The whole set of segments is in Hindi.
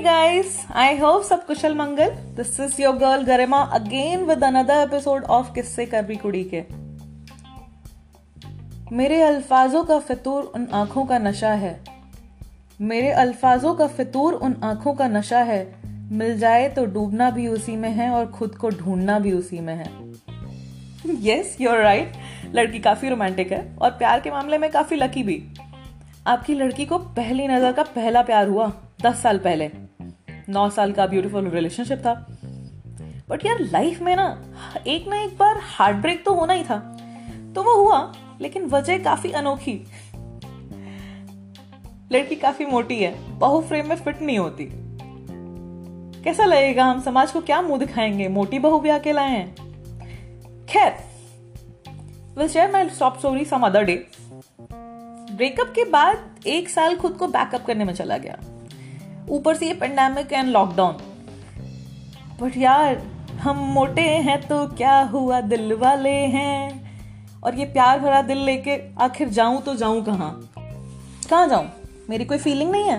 guys, I hope सब कुशल मंगल. This is your girl Garima again with another episode of किस्से करवी कुड़ी के. मेरे अल्फाजों का फितूर उन आँखों का नशा है. मेरे अल्फाजों का फितूर उन आँखों का नशा है. मिल जाए तो डूबना भी उसी में है और खुद को ढूंढना भी उसी में है. यस यूर राइट लड़की काफ़ी रोमांटिक है और प्यार के मामले में काफ़ी लकी भी. आपकी लड़की को पहली नज़र का पहला प्यार हुआ. दस साल पहले। नौ साल का ब्यूटीफुल रिलेशनशिप था। बट यार लाइफ में ना, एक ना एक बार हार्ट ब्रेक तो होना ही था। तो वो हुआ, लेकिन वजह काफ़ी अनोखी। लड़की काफ़ी मोटी है, बहु फ्रेम में फिट नहीं होती। कैसा लगेगा, हम समाज को क्या मुँह दिखाएँगे? मोटी बहू भी आके लाए हैं। खैर will share my stop story some other day breakup के बाद एक साल खुद को बैकअप करने में चला गया। ऊपर से ये पेंडेमिक एंड लॉकडाउन बट यार, हम मोटे हैं तो क्या हुआ दिल वाले हैं? और ये प्यार भरा दिल लेके आखिर जाऊँ तो जाऊँ कहाँ? कहाँ जाऊँ? मेरी कोई फीलिंग नहीं है।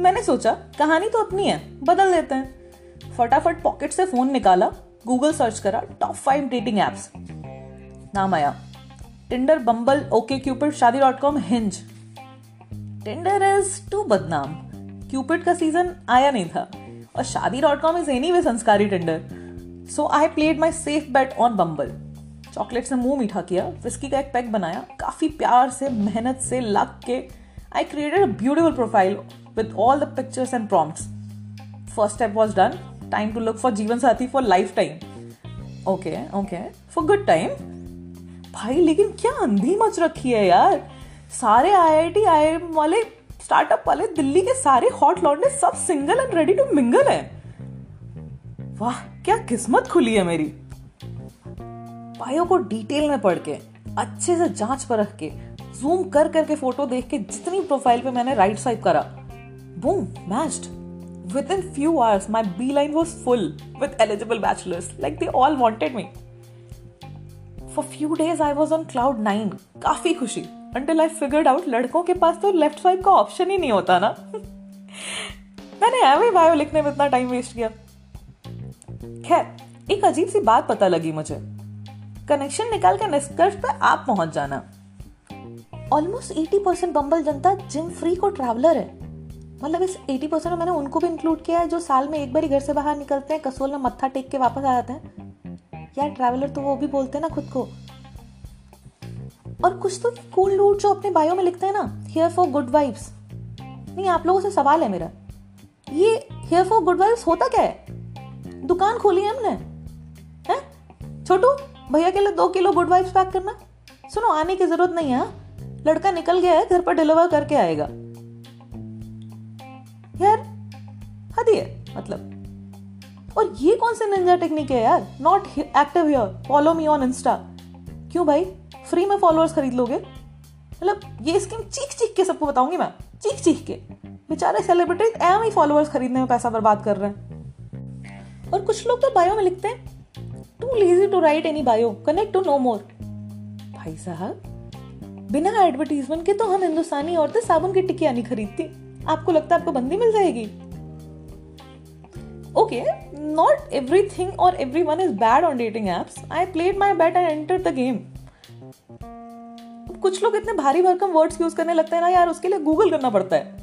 मैंने सोचा, कहानी तो अपनी है, बदल देते हैं। फटाफट पॉकेट से फ़ोन निकाला गूगल सर्च करा टॉप फाइव डेटिंग एप्स नाम आया। Tinder Bumble OkCupid Shaadi dot com Hinge Tinder is too बदनाम क्यूपिड का सीज़न आया नहीं था। और Shaadi dot com is anyway संस्कारी Tinder so I played my safe bet on Bumble chocolate से मुँह मीठा किया विस्की का एक पैक बनाया, काफ़ी प्यार से, मेहनत से लग के। I created a beautiful profile with all the pictures and prompts first step was done time to look for जीवन साथी for lifetime okay okay for good time भाई, लेकिन क्या अंधी मच रखी है यार? सारे आई आई टी आई वाले स्टार्टअप वाले दिल्ली के सारे हॉट लॉन्डे सब single and ready to mingle है। वाह, क्या किस्मत खुली है मेरी। बायो को डिटेल में पढ़ के, अच्छे से जाँच परख के जूम कर करके फ़ोटो देख के जितनी प्रोफ़ाइल पे मैंने राइट स्वाइप करा boom matched with in few hours my B line was full with eligible bachelors like they all wanted me for few days I was on cloud nine काफ़ी खुशी। अंटिल आई फिगर्ड आउट लड़कों के पास तो लेफ़्ट स्वाइप का ऑप्शन ही नहीं होता ना। मैंने एवे बायो लिखने में इतना टाइम वेस्ट किया। खैर, एक अजीब सी बात पता लगी मुझे। कनेक्शन निकाल के निष्कर्ष पे आप पहुँच जाना। ऑलमोस्ट 80 परसेंट बम्बल जनता जिम फ्री को ट्रैवलर है। मतलब इस 80 परसेंट में मैंने उनको भी इंक्लूड किया है, जो साल में एक बार ही घर से बाहर निकलते हैं, कसोल में मत्था टेक के वापस आ जाते हैं। यार ट्रैवलर तो वो भी बोलते हैं ना खुद को। और कुछ तो कूल डूड जो अपने बायो में लिखते हैं ना हियर फॉर गुड वाइब्स नहीं, आप लोगों से सवाल है मेरा। ये हियर फॉर गुड वाइब्स होता क्या है? दुकान खोली है हमने। हैं? छोटू, भैया के लिए दो किलो गुड वाइब्स पैक करना। सुनो, आने की ज़रूरत नहीं है हाँ? लड़का निकल गया है, घर पर डिलीवर करके आएगा। यार, हदी है मतलब। और ये कौन सी निंजा टेक्निक है यार? Not active here follow me on Insta क्यों भाई? फ्री में फॉलोअर्स खरीद लोगे? मतलब ये स्कीम चीख चीख के सबको बताऊँगी मैं। चीख चीख के। बेचारे सेलिब्रिटीज एम ही फॉलोअर्स खरीदने में पैसा बर्बाद कर रहे हैं। और कुछ लोग तो बायो में लिखते हैं। Too lazy to write any bio connect to no more भाई साहब, बिना एडवर्टीजमेंट के तो हम हिंदुस्तानी औरतें साबुन की टिकिया नहीं खरीदती। आपको लगता है आपको बंदी मिल जाएगी? ओके नॉट एवरीथिंग और every one is bad on dating apps I played my bet and enter the game कुछ लोग इतने भारी भरकम वर्ड्स यूज़ करने लगते हैं ना यार, उसके लिए गूगल करना पड़ता है।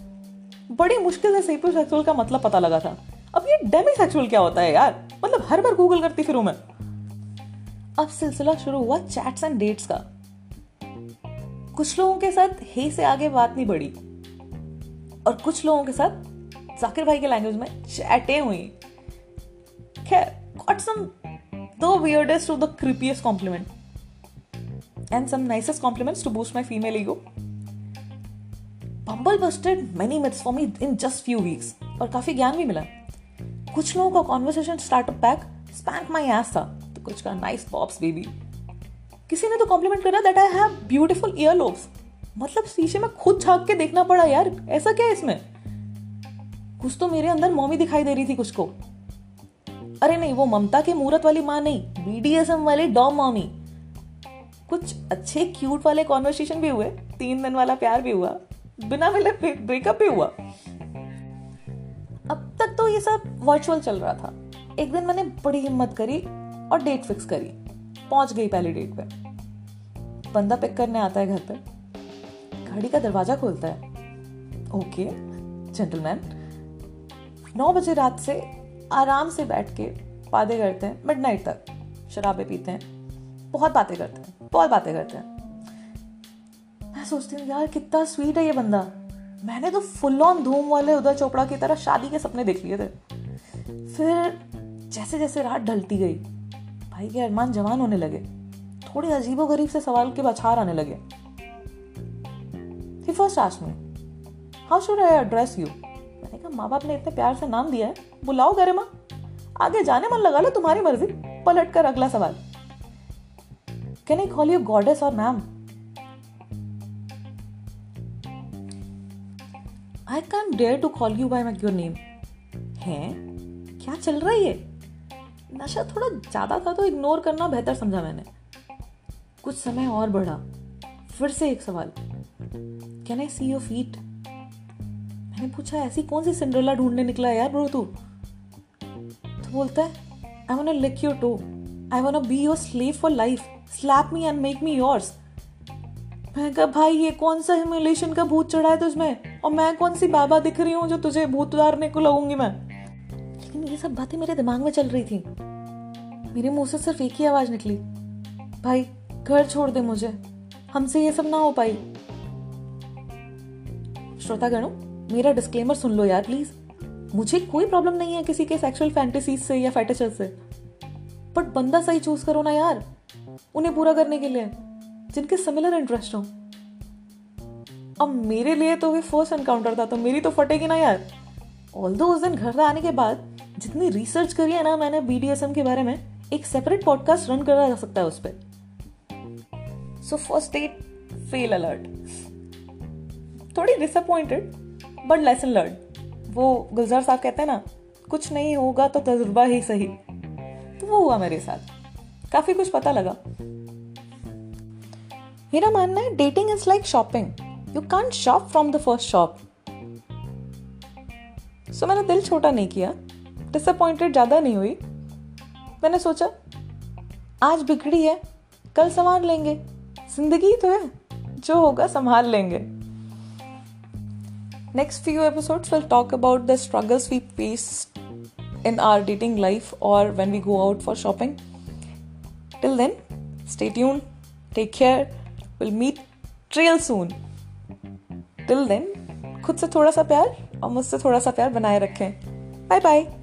बड़ी मुश्किल से सेपो सेक्सुअल का मतलब पता लगा था। अब ये डेमी सेक्सुअल क्या होता है यार? मतलब हर बार गूगल करती फिर मैं। अब सिलसिला शुरू हुआ चैट्स एंड डेट्स का। कुछ लोगों के साथ हे से आगे बात नहीं बढ़ी। और कुछ लोगों के साथ जाकिर भाई के लैंग्वेज में चैटे हुई। खैर गॉट सम दो weirdest to the creepiest compliment and some nicest compliments to boost my female ego. Bumble busted many myths for me in just few weeks और काफ़ी ज्ञान भी मिला। कुछ लोगों का conversation startup pack spank my ass था तो कुछ का नाइस पॉप्स बेबी किसी ने तो कॉम्प्लीमेंट करा that I have beautiful ear lobes मतलब शीशे में खुद झाँक के देखना पड़ा यार, ऐसा क्या है इसमें? कुछ तो मेरे अंदर मॉमी दिखाई दे रही थी कुछ को। अरे नहीं, वो ममता के मूरत वाली माँ नहीं बीडीएसएम वाली डॉम मॉमी कुछ अच्छे क्यूट वाले कॉन्वर्सेशन भी हुए, तीन दिन वाला प्यार भी हुआ, बिना मिले ब्रेकअप भी हुआ। अब तक तो ये सब वर्चुअल चल रहा था। एक दिन मैंने बड़ी हिम्मत करी और डेट फिक्स करी। पहुँच गई पहले डेट पे। बंदा पिक करने आता है घर पे। गाड़ी का दरवाज़ा खोलता है। ओके जेंटलमैन नौ बजे रात से आराम से बैठ के बातें करते हैं। मिड तक शराबे पीते हैं। बहुत बातें करते हैं। बहुत बातें करते हैं। मैं सोचती हूँ, यार, कितना स्वीट है ये बंदा। मैंने तो फुल ऑन धूम वाले उधर चोपड़ा की तरह शादी के सपने देख लिए थे। फिर जैसे जैसे रात ढलती गई, भाई के अरमान जवान होने लगे। थोड़े अजीबो गरीब से सवाल के बछार आने लगे। First ask me how should I address you मैंने कहा माँ बाप ने इतने प्यार से नाम दिया है, बुलाओ गरिमा। आगे जाने मन लगा लो तुम्हारी मर्ज़ी पलट कर अगला सवाल। Can I call you goddess और ma'am I can dare to call you by your name है? क्या चल रहा है ये? नशा थोड़ा ज़्यादा था तो इग्नोर करना बेहतर समझा मैंने। कुछ समय और बढ़ा। फिर से एक सवाल। Can I see your feet मैंने पूछा, ऐसी कौन सी सिंड्रेला ढूँढने निकला यार ब्रो तू? तो बोलता है I want lick your toe I want be your slave for life slap me and make me yours मैं कहा, भाई, ये कौन सा हिमुलेशन का भूत चढ़ा है तुझमें? और मैं कौन सी बाबा दिख रही हूँ जो तुझे भूत उतारने को लगूँगी मैं? लेकिन ये सब बातें मेरे दिमाग में चल रही थी। मेरे मुँह से सिर्फ़ एक ही आवाज़ निकली। भाई, घर छोड़ दे मुझे। हमसे ये सब ना हो पाई। श्रोता श्रोतागणों, मेरा डिस्क्लेमर सुन लो यार प्लीज़ मुझे कोई प्रॉब्लम नहीं है किसी के सेक्सुअल फैंटेसीज से या फैटिशल से। बट बंदा सही चूज़ करो ना यार। उन्हें पूरा करने के लिए, जिनके सिमिलर इंटरेस्ट हो। अब मेरे लिए तो वे फ़र्स्ट एनकाउंटर था तो मेरी तो फटेगी ना यार। ऑल दो उस दिन घर आने के बाद, जितनी रिसर्च करी है ना मैंने बीडीएसएम के बारे में, एक सेपरेट पॉडकास्ट रन करा जा सकता है उस पर so first date fail alert थोड़ी डिसअपॉइंटेड बट लेसन लर्न वो गुलजार साहब कहते हैं ना, कुछ नहीं होगा तो तजुर्बा ही सही। वो हुआ मेरे साथ। काफ़ी कुछ पता लगा। मेरा मानना है dating is like shopping you can't shop from the first shop so मैंने दिल छोटा नहीं किया। डिसअपॉइंटेड ज़्यादा नहीं हुई। मैंने सोचा, आज बिगड़ी है, कल संभाल लेंगे। ज़िंदगी तो है, जो होगा संभाल लेंगे। Next few episodes will talk about the struggles we face in our dating life or when we go out for shopping. Till then, stay tuned, take care, we'll meet real soon. Till then, खुद से थोड़ा सा प्यार और मुझसे थोड़ा सा प्यार बनाए रखें बाय बाय